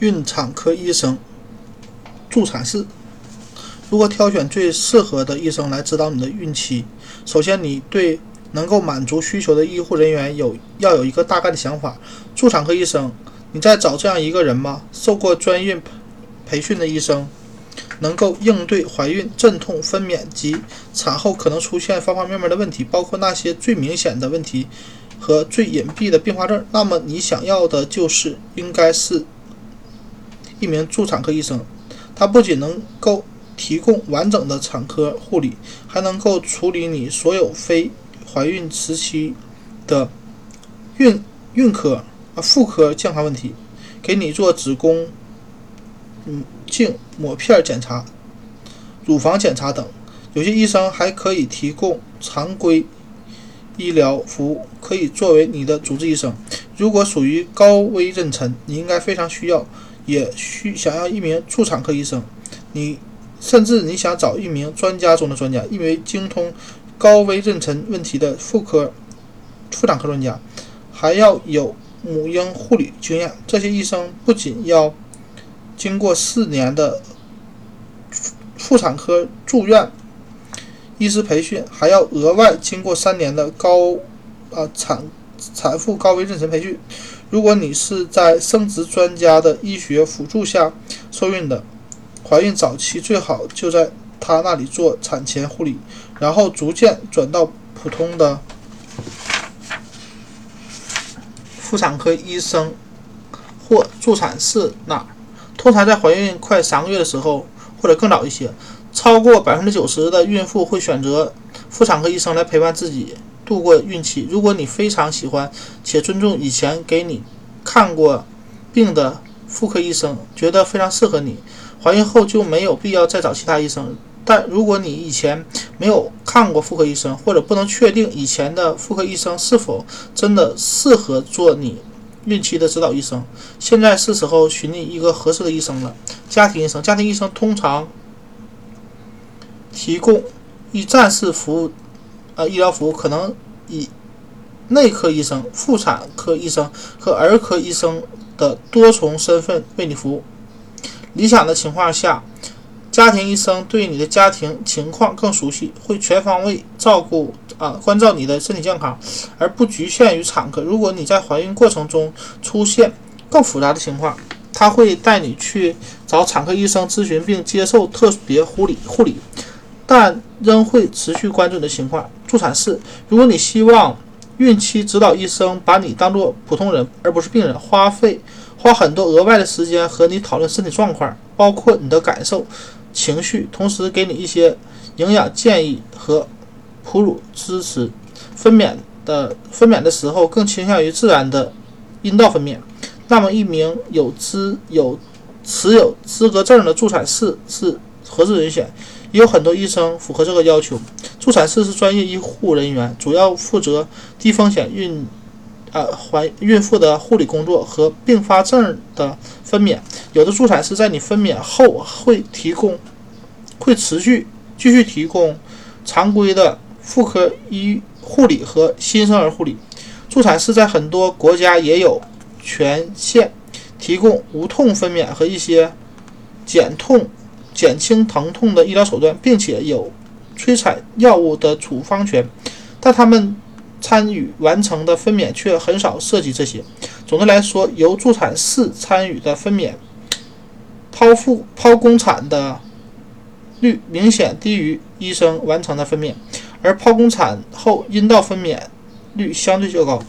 孕产科医生助产士如何挑选最适合的医生来指导你的孕期？首先，你对能够满足需求的医护人员有要有一个大概的想法。助产科医生，你在找这样一个人吗？受过专业培训的医生，能够应对怀孕、阵痛、分娩及产后可能出现方方面面的问题，包括那些最明显的问题和最隐蔽的并发症。那么，你想要的就是应该是。一名助产科医生，他不仅能够提供完整的产科护理，还能够处理你所有非怀孕时期的孕孕科啊妇科健康问题，给你做子宫嗯镜抹片检查、乳房检查等。有些医生还可以提供常规医疗服务，可以作为你的主治医生。如果属于高危妊娠，你应该非常需要。也需想要一名助产科医生，你甚至你想找一名专家中的专家，一名精通高危妊娠问题的妇科妇产科专家，还要有母婴护理经验。这些医生不仅要经过四年的妇产科住院医师培训，还要额外经过三年的高啊产产妇高危妊娠培训。如果你是在生殖专家的医学辅助下受孕的，怀孕早期最好就在他那里做产前护理，然后逐渐转到普通的妇产科医生或助产士那儿。通常在怀孕快三个月的时候，或者更早一些，超过百分之九十的孕妇会选择妇产科医生来陪伴自己。度过孕期。如果你非常喜欢且尊重以前给你看过病的妇科医生，觉得非常适合你，怀孕后就没有必要再找其他医生。但如果你以前没有看过妇科医生，或者不能确定以前的妇科医生是否真的适合做你孕期的指导医生，现在是时候寻觅一个合适的医生了。家庭医生，家庭医生通常提供一站式服务。呃，医疗服务可能以内科医生、妇产科医生和儿科医生的多重身份为你服务。理想的情况下，家庭医生对你的家庭情况更熟悉，会全方位照顾啊，关照你的身体健康，而不局限于产科。如果你在怀孕过程中出现更复杂的情况，他会带你去找产科医生咨询并接受特别护理护理。但仍会持续关注你的情况。助产士，如果你希望孕期指导医生把你当做普通人而不是病人，花费花很多额外的时间和你讨论身体状况，包括你的感受、情绪，同时给你一些营养建议和哺乳支持。分娩的分娩的时候更倾向于自然的阴道分娩，那么一名有资有持有资格证的助产士是合适人选。也有很多医生符合这个要求。助产士是专业医护人员，主要负责低风险孕，呃怀孕妇的护理工作和并发症的分娩。有的助产士在你分娩后会提供，会持续继续提供常规的妇科医护理和新生儿护理。助产士在很多国家也有权限提供无痛分娩和一些减痛。减轻疼痛的医疗手段，并且有催产药物的处方权，但他们参与完成的分娩却很少涉及这些。总的来说，由助产士参与的分娩剖腹剖宫产的率明显低于医生完成的分娩，而剖宫产后阴道分娩率相对较高。